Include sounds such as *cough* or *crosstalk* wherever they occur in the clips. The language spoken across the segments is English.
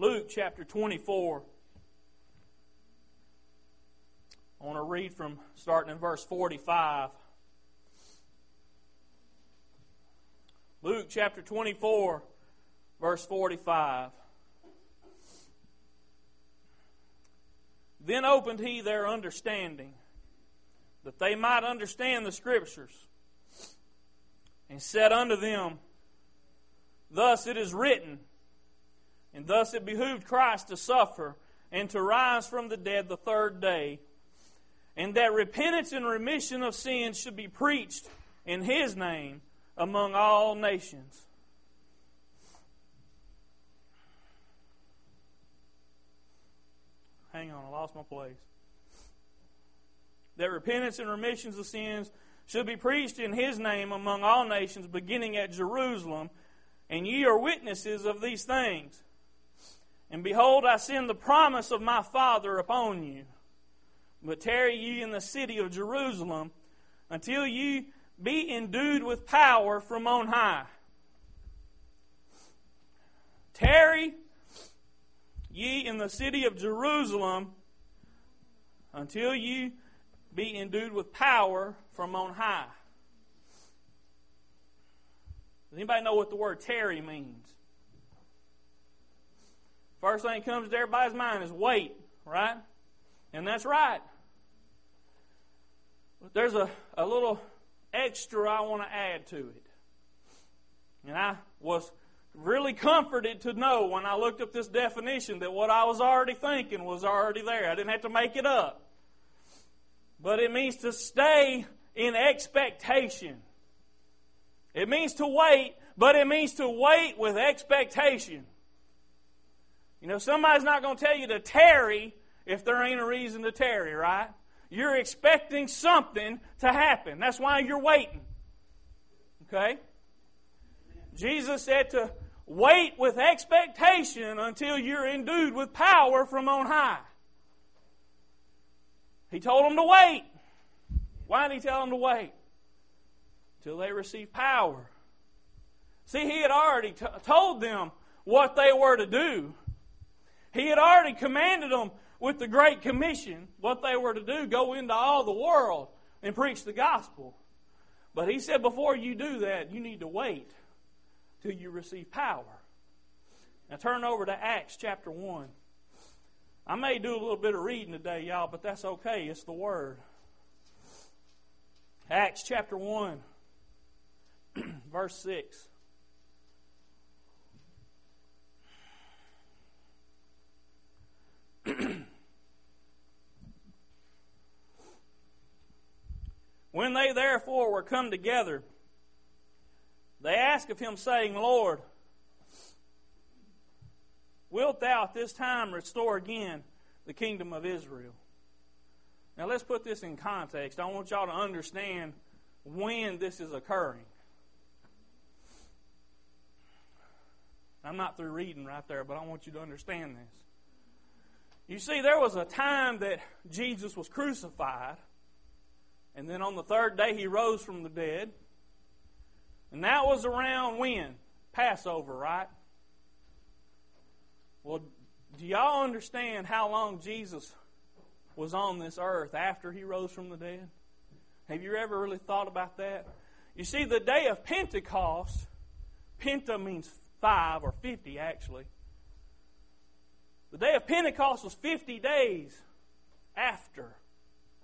Luke chapter 24. I want to read from starting in verse 45. Luke chapter 24, verse 45. Then opened he their understanding, that they might understand the Scriptures, and said unto them, Thus it is written, and thus it behooved Christ to suffer and to rise from the dead the third day, and that repentance and remission of sins should be preached in his name among all nations. Hang on, I lost my place. That repentance and remissions of sins should be preached in his name among all nations, beginning at Jerusalem. And ye are witnesses of these things. And behold, I send the promise of my Father upon you. But tarry ye in the city of Jerusalem until ye be endued with power from on high. Tarry ye in the city of Jerusalem until ye be endued with power from on high. Does anybody know what the word tarry means? First thing that comes to everybody's mind is wait, right? And that's right. There's a, a little extra I want to add to it. And I was really comforted to know when I looked up this definition that what I was already thinking was already there. I didn't have to make it up. But it means to stay in expectation. It means to wait, but it means to wait with expectation. You know, somebody's not going to tell you to tarry if there ain't a reason to tarry, right? You're expecting something to happen. That's why you're waiting. Okay? Jesus said to wait with expectation until you're endued with power from on high. He told them to wait. Why did he tell them to wait? Till they receive power. See, he had already t- told them what they were to do. He had already commanded them with the Great Commission what they were to do go into all the world and preach the gospel. But he said, before you do that, you need to wait till you receive power. Now turn over to Acts chapter 1. I may do a little bit of reading today, y'all, but that's okay. It's the Word. Acts chapter 1, *clears throat* verse 6. *clears throat* when they therefore were come together, they asked of him, saying, Lord, wilt thou at this time restore again the kingdom of Israel? Now let's put this in context. I want y'all to understand when this is occurring. I'm not through reading right there, but I want you to understand this. You see, there was a time that Jesus was crucified, and then on the third day he rose from the dead. And that was around when? Passover, right? Well, do y'all understand how long Jesus was on this earth after he rose from the dead? Have you ever really thought about that? You see, the day of Pentecost, Penta means five or fifty actually. The day of Pentecost was 50 days after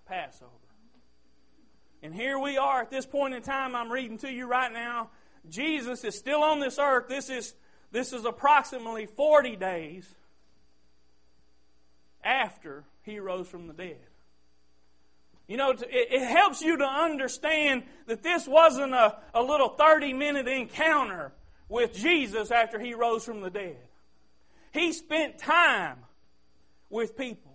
Passover. And here we are at this point in time I'm reading to you right now. Jesus is still on this earth. This is, this is approximately 40 days after he rose from the dead. You know, it, helps you to understand that this wasn't a, a little 30 minute encounter with Jesus after he rose from the dead. He spent time with people.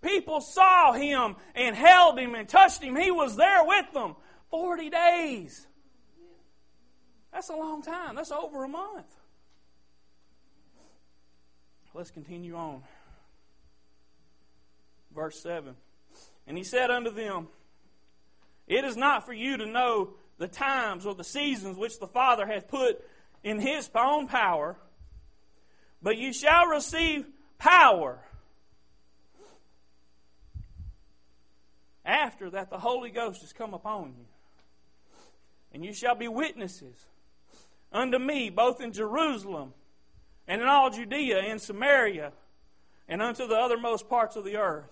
People saw him and held him and touched him. He was there with them 40 days. That's a long time. That's over a month. Let's continue on. Verse 7. And he said unto them, It is not for you to know the times or the seasons which the Father hath put in his own power But you shall receive power after that the Holy Ghost has come upon you. And you shall be witnesses unto me, both in Jerusalem and in all Judea and Samaria and unto the othermost parts of the earth.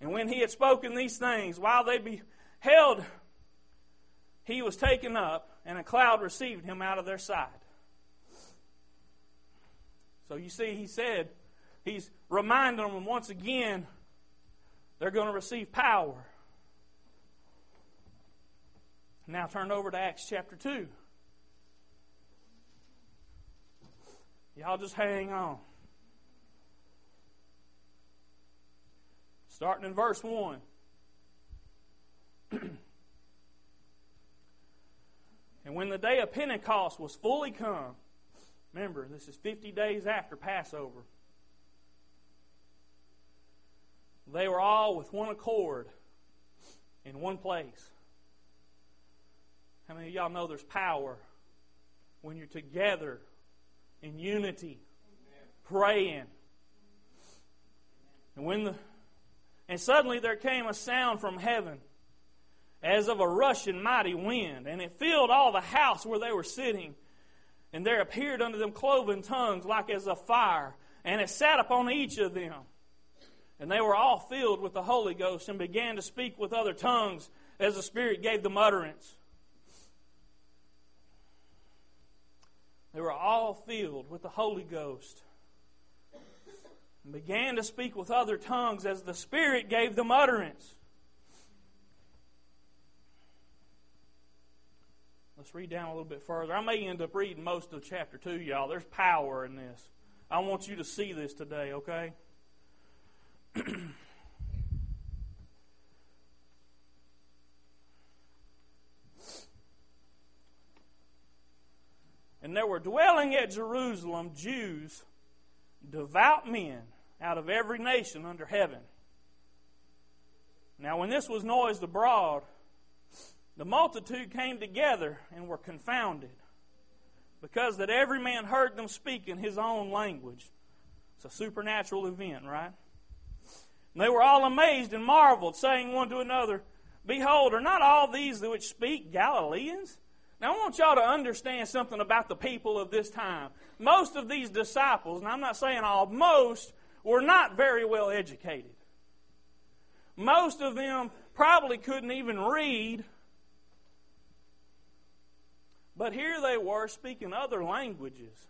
And when he had spoken these things, while they beheld, he was taken up, and a cloud received him out of their sight. So you see, he said, he's reminding them once again they're going to receive power. Now turn over to Acts chapter 2. Y'all just hang on. Starting in verse 1. *clears throat* and when the day of Pentecost was fully come, remember, this is 50 days after Passover, they were all with one accord in one place. How many of y'all know there's power when you're together in unity, praying? And when the and suddenly there came a sound from heaven as of a rushing mighty wind, and it filled all the house where they were sitting. And there appeared unto them cloven tongues like as of fire, and it sat upon each of them. And they were all filled with the Holy Ghost and began to speak with other tongues as the Spirit gave them utterance. They were all filled with the Holy Ghost and began to speak with other tongues as the Spirit gave them utterance. Let's read down a little bit further. I may end up reading most of chapter 2, y'all. There's power in this. I want you to see this today, okay? *clears throat* and there were dwelling at Jerusalem Jews, devout men out of every nation under heaven. Now, when this was noised abroad, the multitude came together and were confounded, because that every man heard them speak in his own language. It's a supernatural event, right? And they were all amazed and marveled, saying one to another, Behold, are not all these which speak Galileans? Now, I want y'all to understand something about the people of this time. Most of these disciples, and I'm not saying all, most were not very well educated. Most of them probably couldn't even read. But here they were speaking other languages.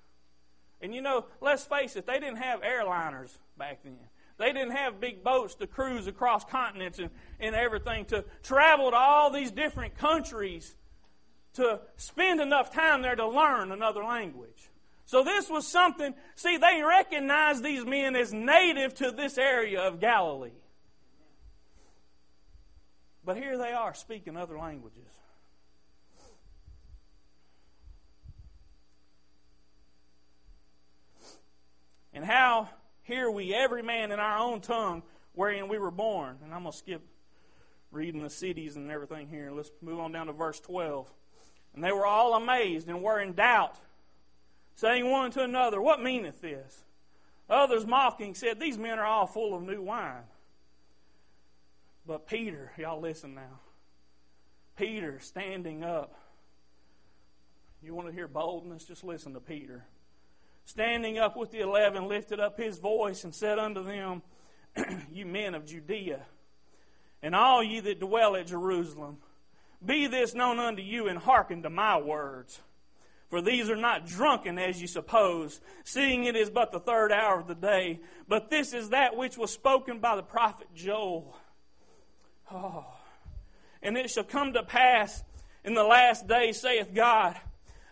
And you know, let's face it, they didn't have airliners back then. They didn't have big boats to cruise across continents and, and everything, to travel to all these different countries, to spend enough time there to learn another language. So this was something, see, they recognized these men as native to this area of Galilee. But here they are speaking other languages. And how hear we every man in our own tongue wherein we were born. And I'm going to skip reading the cities and everything here. Let's move on down to verse 12. And they were all amazed and were in doubt saying one to another, What meaneth this? Others mocking said, These men are all full of new wine. But Peter, y'all listen now. Peter standing up. You want to hear boldness? Just listen to Peter. Standing up with the eleven, lifted up his voice and said unto them, *clears throat* You men of Judea, and all ye that dwell at Jerusalem, be this known unto you, and hearken to my words. For these are not drunken as you suppose, seeing it is but the third hour of the day. But this is that which was spoken by the prophet Joel. Oh. And it shall come to pass in the last day, saith God,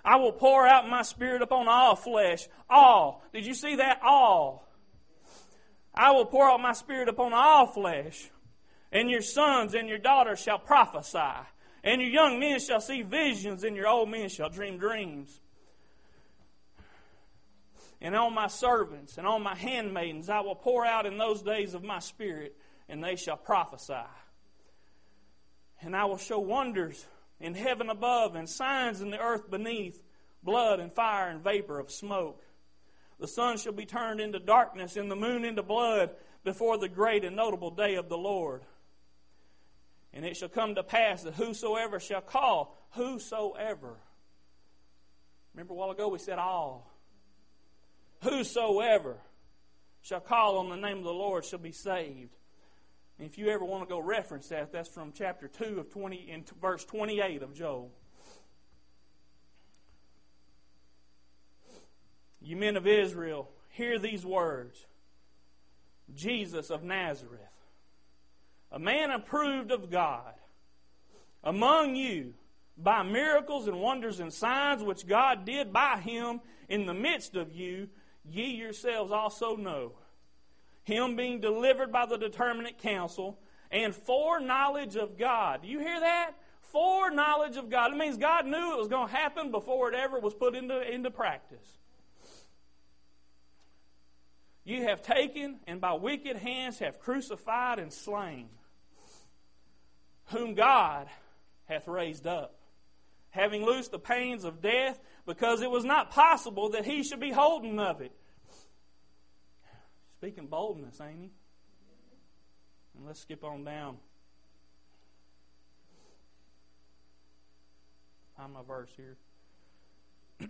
I will pour out my spirit upon all flesh. All. Did you see that? All. I will pour out my spirit upon all flesh. And your sons and your daughters shall prophesy. And your young men shall see visions, and your old men shall dream dreams. And on my servants and on my handmaidens I will pour out in those days of my spirit, and they shall prophesy. And I will show wonders in heaven above and signs in the earth beneath blood and fire and vapor of smoke. The sun shall be turned into darkness and the moon into blood before the great and notable day of the Lord. And it shall come to pass that whosoever shall call, whosoever. Remember a while ago we said all. Whosoever shall call on the name of the Lord shall be saved. And if you ever want to go reference that, that's from chapter 2 of 20 in verse 28 of Joel. You men of Israel, hear these words Jesus of Nazareth, a man approved of God, among you by miracles and wonders and signs which God did by him in the midst of you, ye yourselves also know. Him being delivered by the determinate counsel and foreknowledge of God. Do you hear that? Foreknowledge of God. It means God knew it was going to happen before it ever was put into, into practice. You have taken and by wicked hands have crucified and slain, whom God hath raised up, having loosed the pains of death, because it was not possible that he should be holden of it. Speaking boldness, ain't he? And let's skip on down. Find my verse here. *clears throat*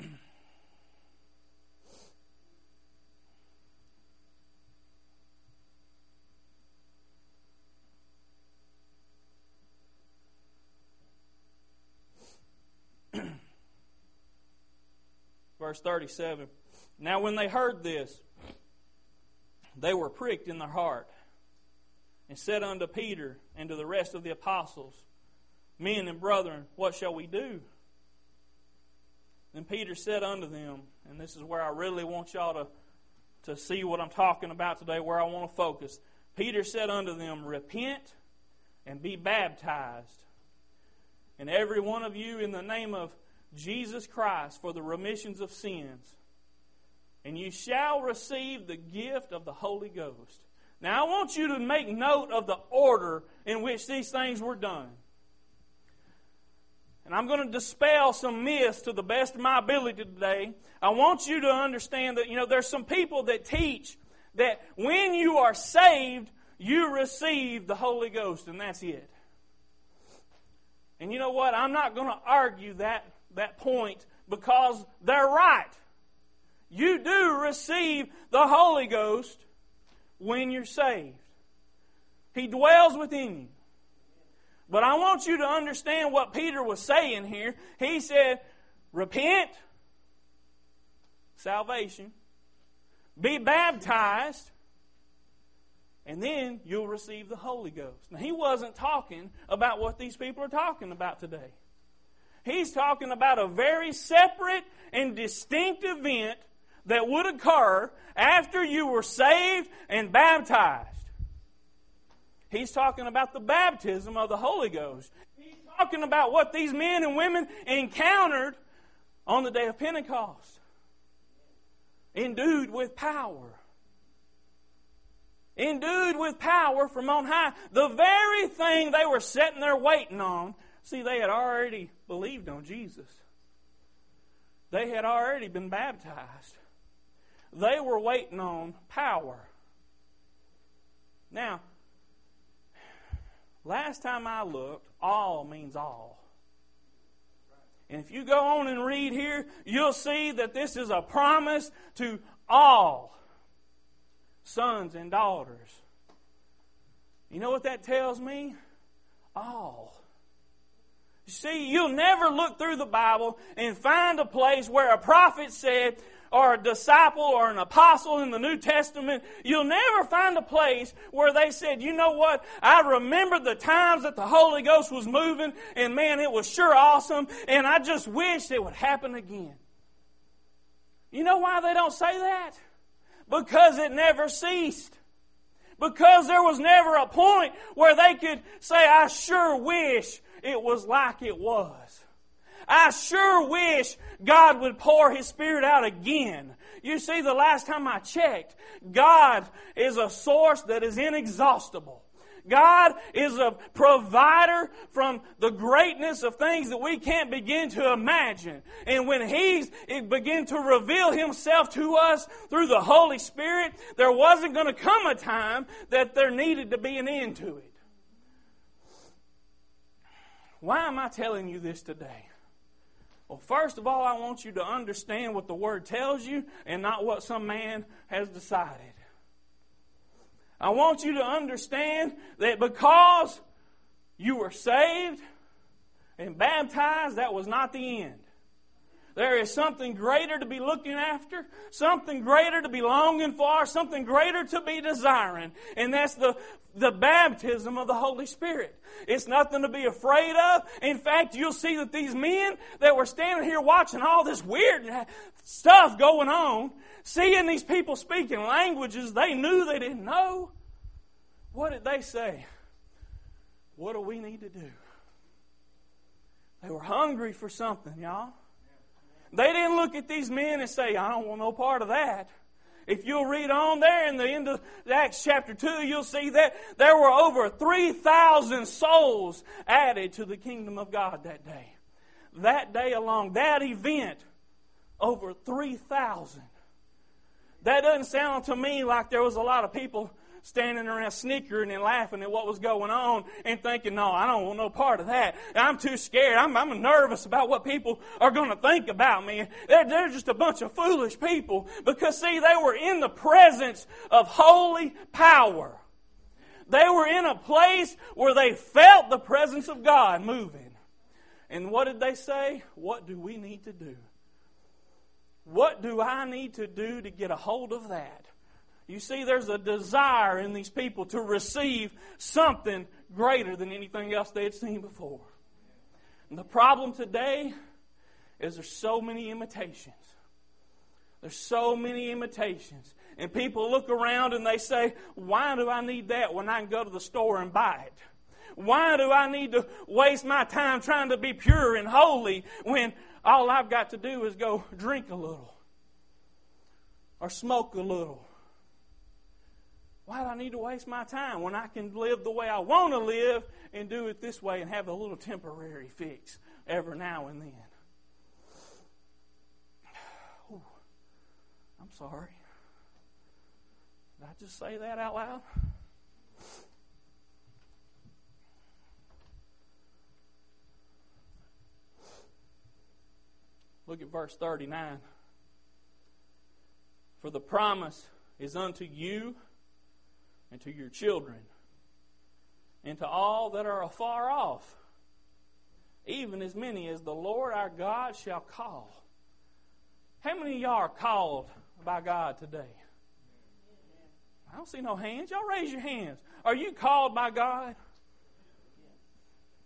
Verse 37. Now, when they heard this, they were pricked in their heart and said unto Peter and to the rest of the apostles, Men and brethren, what shall we do? Then Peter said unto them, and this is where I really want y'all to, to see what I'm talking about today, where I want to focus. Peter said unto them, Repent and be baptized, and every one of you in the name of Jesus Christ for the remissions of sins, and you shall receive the gift of the Holy Ghost. Now, I want you to make note of the order in which these things were done. And I'm going to dispel some myths to the best of my ability today. I want you to understand that, you know, there's some people that teach that when you are saved, you receive the Holy Ghost, and that's it. And you know what? I'm not going to argue that that point because they're right. You do receive the Holy Ghost when you're saved. He dwells within you. But I want you to understand what Peter was saying here. He said, Repent, salvation, be baptized, and then you'll receive the Holy Ghost. Now, he wasn't talking about what these people are talking about today. He's talking about a very separate and distinct event that would occur after you were saved and baptized. He's talking about the baptism of the Holy Ghost. He's talking about what these men and women encountered on the day of Pentecost. Endued with power. Endued with power from on high. The very thing they were sitting there waiting on See, they had already believed on Jesus. They had already been baptized. They were waiting on power. Now, last time I looked, all means all. And if you go on and read here, you'll see that this is a promise to all sons and daughters. You know what that tells me? All. See, you'll never look through the Bible and find a place where a prophet said, or a disciple or an apostle in the New Testament, you'll never find a place where they said, you know what, I remember the times that the Holy Ghost was moving, and man, it was sure awesome, and I just wish it would happen again. You know why they don't say that? Because it never ceased. Because there was never a point where they could say, I sure wish it was like it was. I sure wish God would pour His Spirit out again. You see, the last time I checked, God is a source that is inexhaustible. God is a provider from the greatness of things that we can't begin to imagine. And when He's begin to reveal Himself to us through the Holy Spirit, there wasn't going to come a time that there needed to be an end to it. Why am I telling you this today? Well, first of all, I want you to understand what the Word tells you and not what some man has decided. I want you to understand that because you were saved and baptized, that was not the end. There is something greater to be looking after, something greater to be longing for, something greater to be desiring. And that's the, the baptism of the Holy Spirit. It's nothing to be afraid of. In fact, you'll see that these men that were standing here watching all this weird stuff going on, seeing these people speaking languages they knew they didn't know, what did they say? What do we need to do? They were hungry for something, y'all. They didn't look at these men and say, I don't want no part of that. If you'll read on there in the end of Acts chapter 2, you'll see that there were over 3,000 souls added to the kingdom of God that day. That day alone, that event, over 3,000. That doesn't sound to me like there was a lot of people standing around snickering and laughing at what was going on and thinking, no, I don't want no part of that. I'm too scared. I'm, I'm nervous about what people are going to think about me. They're, they're just a bunch of foolish people because, see, they were in the presence of holy power. They were in a place where they felt the presence of God moving. And what did they say? What do we need to do? What do I need to do to get a hold of that? You see, there's a desire in these people to receive something greater than anything else they had seen before. And the problem today is there's so many imitations. There's so many imitations. And people look around and they say, Why do I need that when I can go to the store and buy it? Why do I need to waste my time trying to be pure and holy when all I've got to do is go drink a little or smoke a little why do I need to waste my time when I can live the way I want to live and do it this way and have a little temporary fix every now and then? *sighs* Ooh, I'm sorry. Did I just say that out loud? Look at verse 39. For the promise is unto you and to your children, and to all that are afar off, even as many as the Lord our God shall call. How many of y'all are called by God today? I don't see no hands. Y'all raise your hands. Are you called by God?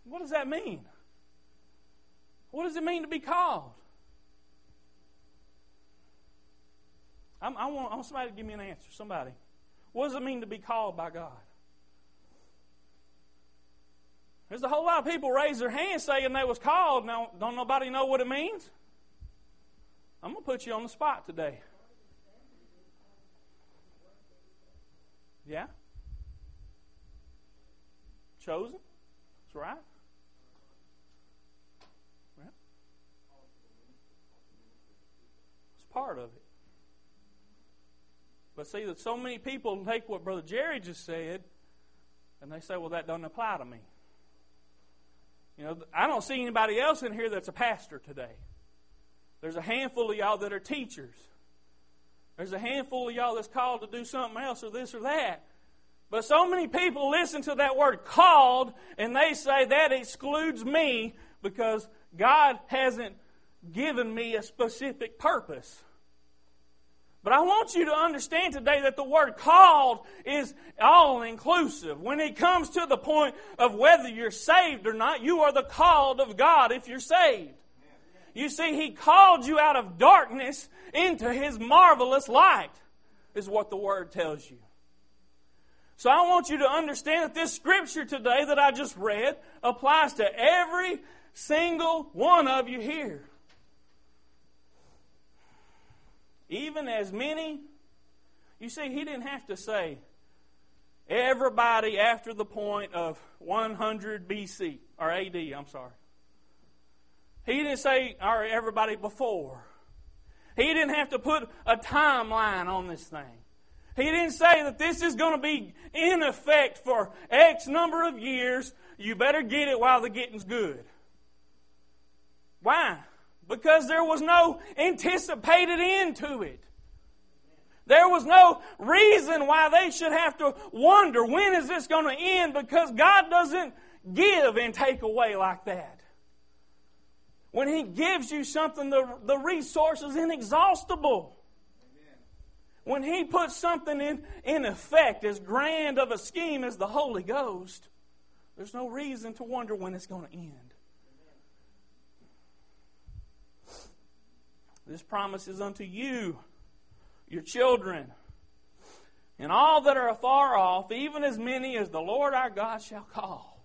What does that mean? What does it mean to be called? I'm, I, want, I want somebody to give me an answer. Somebody. What does it mean to be called by God? There's a whole lot of people raise their hands saying they was called. Now, don't nobody know what it means? I'm going to put you on the spot today. Yeah? Chosen? That's right. It's part of it. But see that so many people take what Brother Jerry just said and they say, well, that doesn't apply to me. You know, I don't see anybody else in here that's a pastor today. There's a handful of y'all that are teachers. There's a handful of y'all that's called to do something else or this or that. But so many people listen to that word called and they say that excludes me because God hasn't given me a specific purpose. But I want you to understand today that the word called is all inclusive. When it comes to the point of whether you're saved or not, you are the called of God if you're saved. You see, He called you out of darkness into His marvelous light, is what the Word tells you. So I want you to understand that this scripture today that I just read applies to every single one of you here. Even as many. You see, he didn't have to say, everybody after the point of 100 BC, or AD, I'm sorry. He didn't say, or everybody before. He didn't have to put a timeline on this thing. He didn't say that this is going to be in effect for X number of years. You better get it while the getting's good. Why? Because there was no anticipated end to it. There was no reason why they should have to wonder when is this going to end because God doesn't give and take away like that. When He gives you something, the, the resource is inexhaustible. When He puts something in, in effect, as grand of a scheme as the Holy Ghost, there's no reason to wonder when it's going to end. This promise is unto you your children, and all that are afar off, even as many as the Lord our God shall call.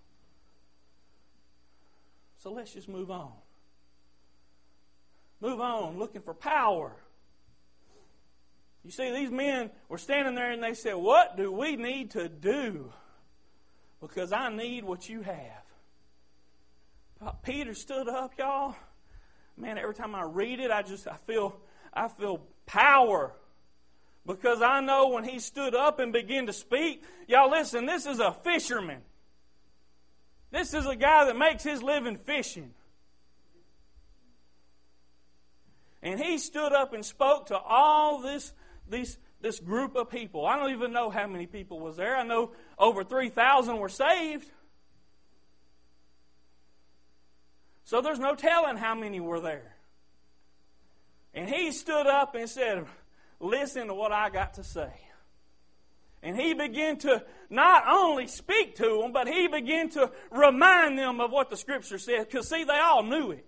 So let's just move on. Move on, looking for power. You see, these men were standing there and they said, What do we need to do? Because I need what you have. Peter stood up, y'all. Man, every time I read it, I just I feel I feel power because I know when he stood up and began to speak, y'all listen, this is a fisherman. This is a guy that makes his living fishing. And he stood up and spoke to all this, this, this group of people. I don't even know how many people was there. I know over 3,000 were saved. So there's no telling how many were there. And he stood up and said, listen to what I got to say. And he began to not only speak to them, but he began to remind them of what the scripture said. Because, see, they all knew it.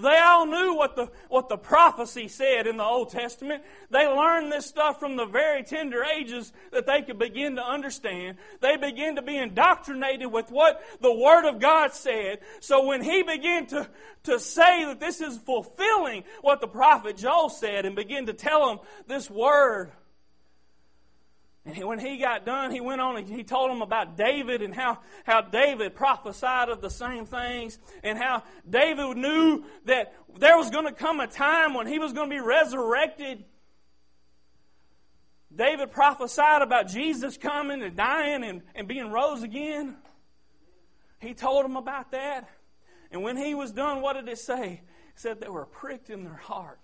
They all knew what the, what the prophecy said in the Old Testament. They learned this stuff from the very tender ages that they could begin to understand. They began to be indoctrinated with what the Word of God said. So when he began to, to say that this is fulfilling what the prophet Joel said and begin to tell them this Word, and when he got done, he went on and he told them about David and how, how David prophesied of the same things and how David knew that there was going to come a time when he was going to be resurrected. David prophesied about Jesus coming and dying and, and being rose again. He told them about that. And when he was done, what did it say? It said they were pricked in their heart.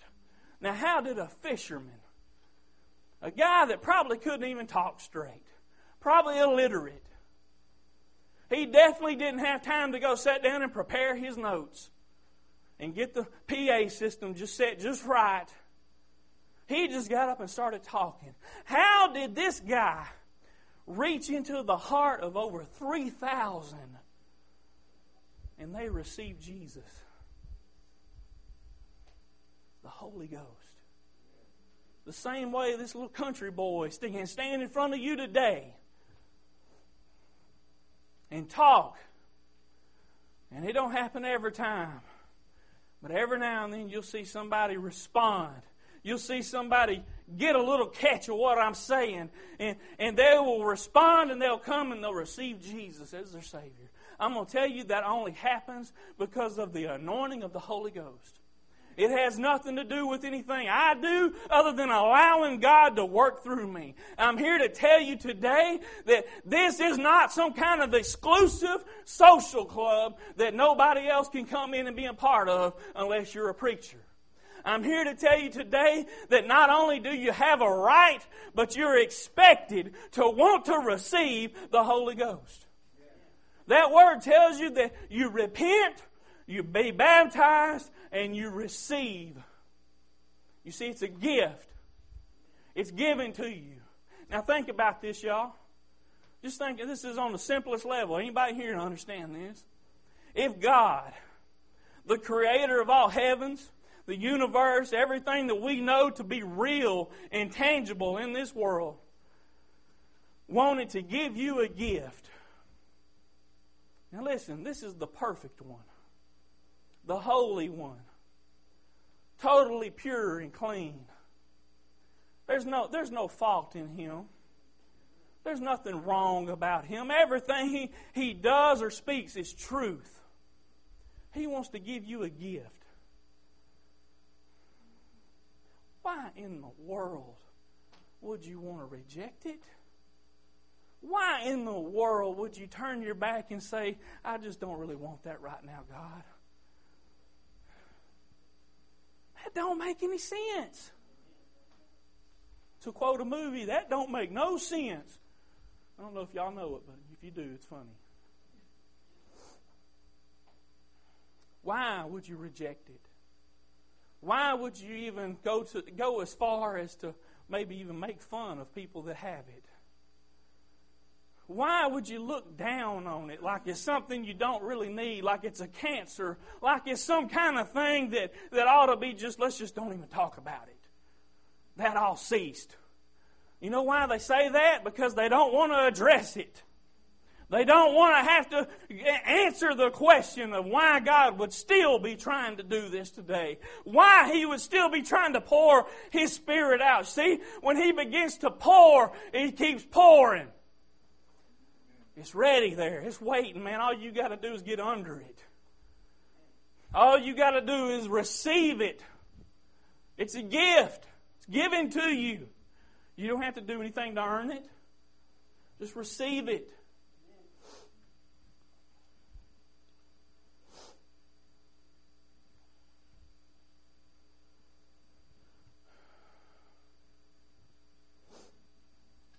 Now, how did a fisherman a guy that probably couldn't even talk straight, probably illiterate. He definitely didn't have time to go sit down and prepare his notes and get the PA system just set just right. He just got up and started talking. How did this guy reach into the heart of over 3,000 and they received Jesus? The Holy Ghost the same way this little country boy can stand in front of you today and talk. And it don't happen every time. But every now and then you'll see somebody respond. You'll see somebody get a little catch of what I'm saying. And, and they will respond and they'll come and they'll receive Jesus as their Savior. I'm going to tell you that only happens because of the anointing of the Holy Ghost. It has nothing to do with anything I do other than allowing God to work through me. I'm here to tell you today that this is not some kind of exclusive social club that nobody else can come in and be a part of unless you're a preacher. I'm here to tell you today that not only do you have a right, but you're expected to want to receive the Holy Ghost. That word tells you that you repent, you be baptized, and you receive. You see, it's a gift. It's given to you. Now think about this, y'all. Just think this is on the simplest level. Anybody here understand this? If God, the creator of all heavens, the universe, everything that we know to be real and tangible in this world, wanted to give you a gift. Now listen, this is the perfect one the Holy One, totally pure and clean. There's no, there's no fault in Him. There's nothing wrong about him. Everything he, he does or speaks is truth. He wants to give you a gift. Why in the world would you want to reject it? Why in the world would you turn your back and say, I just don't really want that right now, God? That don't make any sense. To quote a movie, that don't make no sense. I don't know if y'all know it, but if you do, it's funny. Why would you reject it? Why would you even go to go as far as to maybe even make fun of people that have it? Why would you look down on it like it's something you don't really need, like it's a cancer, like it's some kind of thing that, that ought to be just, let's just don't even talk about it? That all ceased. You know why they say that? Because they don't want to address it. They don't want to have to answer the question of why God would still be trying to do this today. Why He would still be trying to pour His Spirit out. See, when He begins to pour, He keeps pouring. It's ready there. It's waiting, man. All you got to do is get under it. All you got to do is receive it. It's a gift. It's given to you. You don't have to do anything to earn it. Just receive it.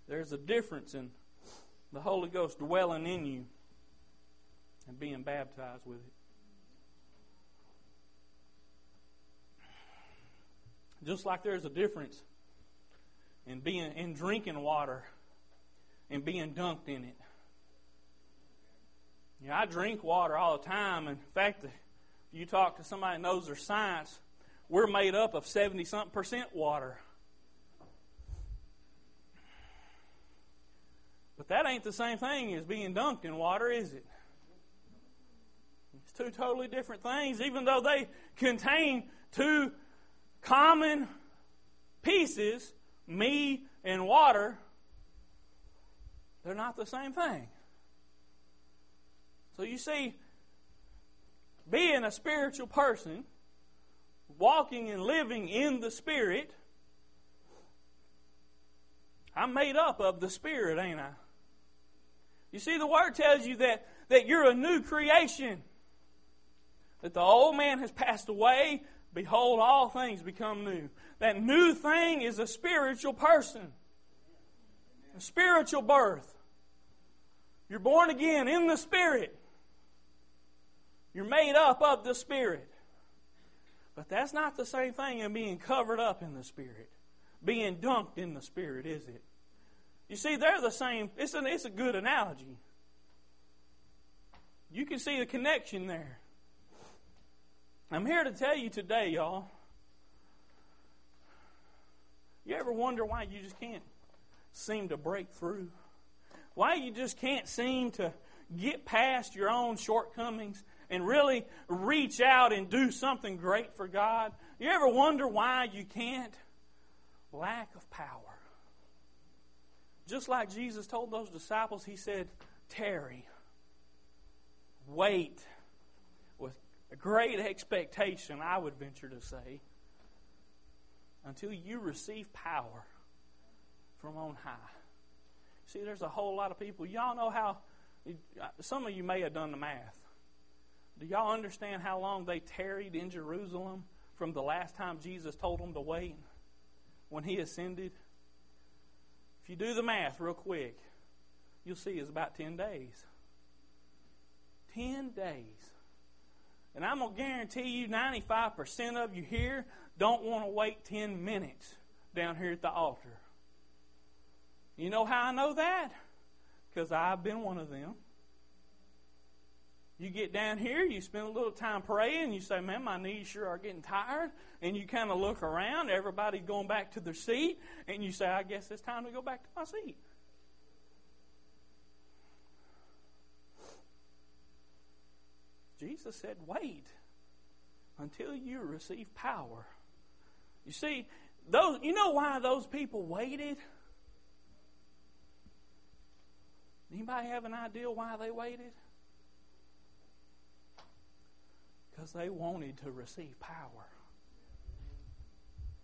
There's a difference in the Holy Ghost dwelling in you and being baptized with it. Just like there's a difference in being in drinking water and being dunked in it. You know, I drink water all the time. In fact, if you talk to somebody that knows their science, we're made up of 70 something percent water. But that ain't the same thing as being dunked in water, is it? It's two totally different things, even though they contain two common pieces, me and water, they're not the same thing. So you see, being a spiritual person, walking and living in the Spirit, I'm made up of the Spirit, ain't I? You see, the Word tells you that, that you're a new creation. That the old man has passed away. Behold, all things become new. That new thing is a spiritual person, a spiritual birth. You're born again in the Spirit. You're made up of the Spirit. But that's not the same thing as being covered up in the Spirit, being dunked in the Spirit, is it? You see, they're the same. It's, an, it's a good analogy. You can see the connection there. I'm here to tell you today, y'all. You ever wonder why you just can't seem to break through? Why you just can't seem to get past your own shortcomings and really reach out and do something great for God? You ever wonder why you can't? Lack of power. Just like Jesus told those disciples, he said, tarry, wait with great expectation, I would venture to say, until you receive power from on high. See, there's a whole lot of people. Y'all know how, some of you may have done the math. Do y'all understand how long they tarried in Jerusalem from the last time Jesus told them to wait when he ascended? If you do the math real quick, you'll see it's about 10 days. 10 days. And I'm going to guarantee you 95% of you here don't want to wait 10 minutes down here at the altar. You know how I know that? Because I've been one of them. You get down here, you spend a little time praying, you say, Man, my knees sure are getting tired. And you kind of look around, everybody's going back to their seat, and you say, I guess it's time to go back to my seat. Jesus said, Wait until you receive power. You see, those you know why those people waited? Anybody have an idea why they waited? Because they wanted to receive power.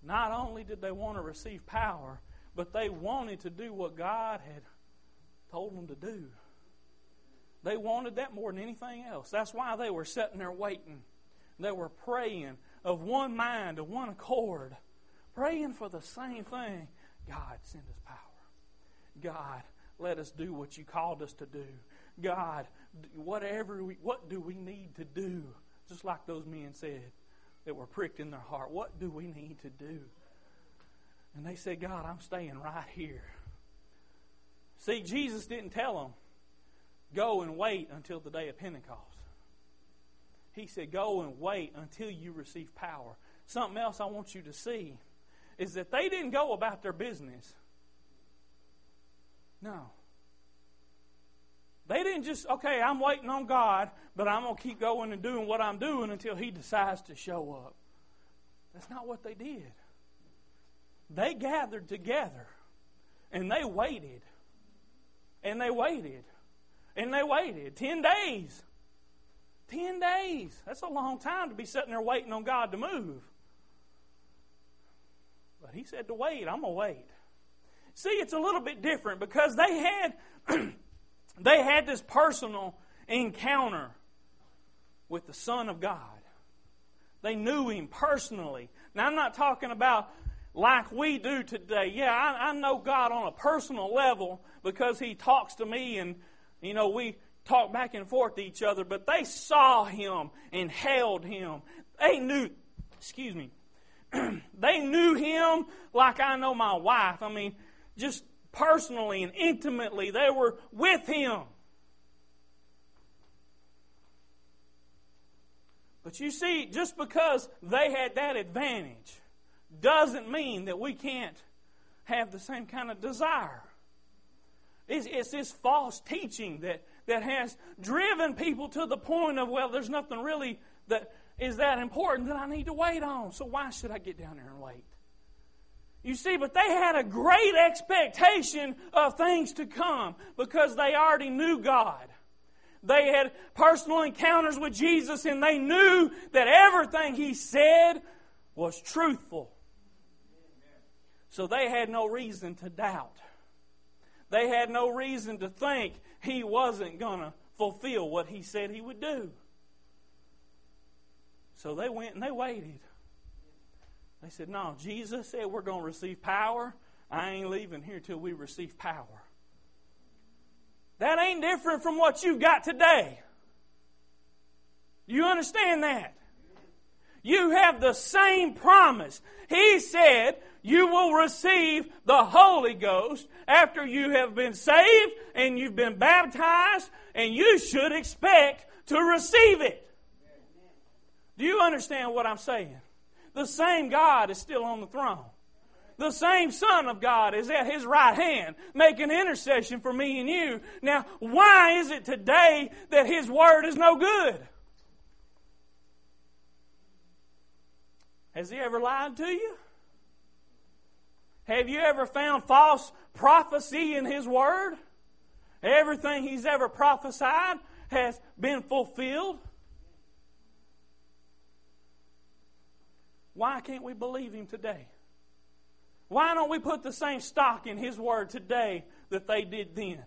Not only did they want to receive power, but they wanted to do what God had told them to do. They wanted that more than anything else. That's why they were sitting there waiting. They were praying of one mind, of one accord, praying for the same thing. God, send us power. God, let us do what you called us to do. God, whatever we, what do we need to do? Just like those men said that were pricked in their heart. What do we need to do? And they said, God, I'm staying right here. See, Jesus didn't tell them, go and wait until the day of Pentecost. He said, go and wait until you receive power. Something else I want you to see is that they didn't go about their business. No. They didn't just, okay, I'm waiting on God, but I'm going to keep going and doing what I'm doing until He decides to show up. That's not what they did. They gathered together and they waited. And they waited. And they waited. Ten days. Ten days. That's a long time to be sitting there waiting on God to move. But He said to wait. I'm going to wait. See, it's a little bit different because they had *clears throat* they had this personal encounter with the Son of God. They knew him personally. Now I'm not talking about like we do today. Yeah, I, I know God on a personal level because He talks to me and, you know, we talk back and forth to each other, but they saw Him and held Him. They knew, excuse me, *clears throat* they knew Him like I know my wife. I mean, just personally and intimately, they were with Him. But you see, just because they had that advantage, doesn't mean that we can't have the same kind of desire. It's, it's this false teaching that, that has driven people to the point of, well, there's nothing really that is that important that I need to wait on. So why should I get down there and wait? You see, but they had a great expectation of things to come because they already knew God. They had personal encounters with Jesus and they knew that everything He said was truthful. So they had no reason to doubt. They had no reason to think he wasn't going to fulfill what he said he would do. So they went and they waited. They said, No, Jesus said we're going to receive power. I ain't leaving here till we receive power. That ain't different from what you've got today. You understand that? You have the same promise. He said, you will receive the Holy Ghost after you have been saved and you've been baptized, and you should expect to receive it. Do you understand what I'm saying? The same God is still on the throne. The same Son of God is at His right hand making intercession for me and you. Now, why is it today that His Word is no good? Has He ever lied to you? Have you ever found false prophecy in His Word? Everything He's ever prophesied has been fulfilled. Why can't we believe Him today? Why don't we put the same stock in His Word today that they did then?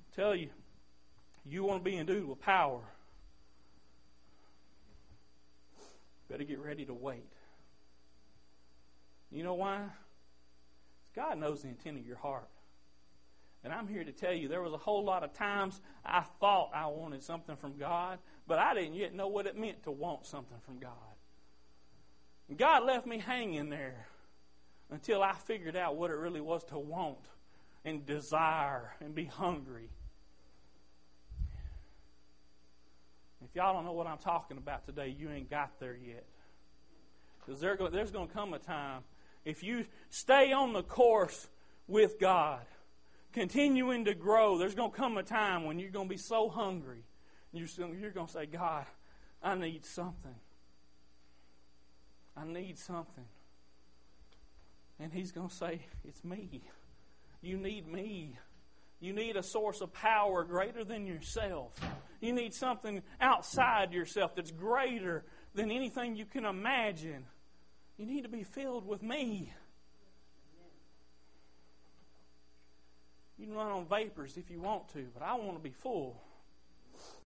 I tell you, you want to be endued with power. Better get ready to wait. You know why? God knows the intent of your heart. And I'm here to tell you there was a whole lot of times I thought I wanted something from God, but I didn't yet know what it meant to want something from God. And God left me hanging there until I figured out what it really was to want and desire and be hungry. If y'all don't know what I'm talking about today, you ain't got there yet. Because there there's going to come a time, if you stay on the course with God, continuing to grow, there's going to come a time when you're going to be so hungry. You're, going to say, God, I need something. I need something. And He's going to say, It's me. You need me. You need a source of power greater than yourself. You need something outside yourself that's greater than anything you can imagine. You need to be filled with me. You can run on vapors if you want to, but I want to be full.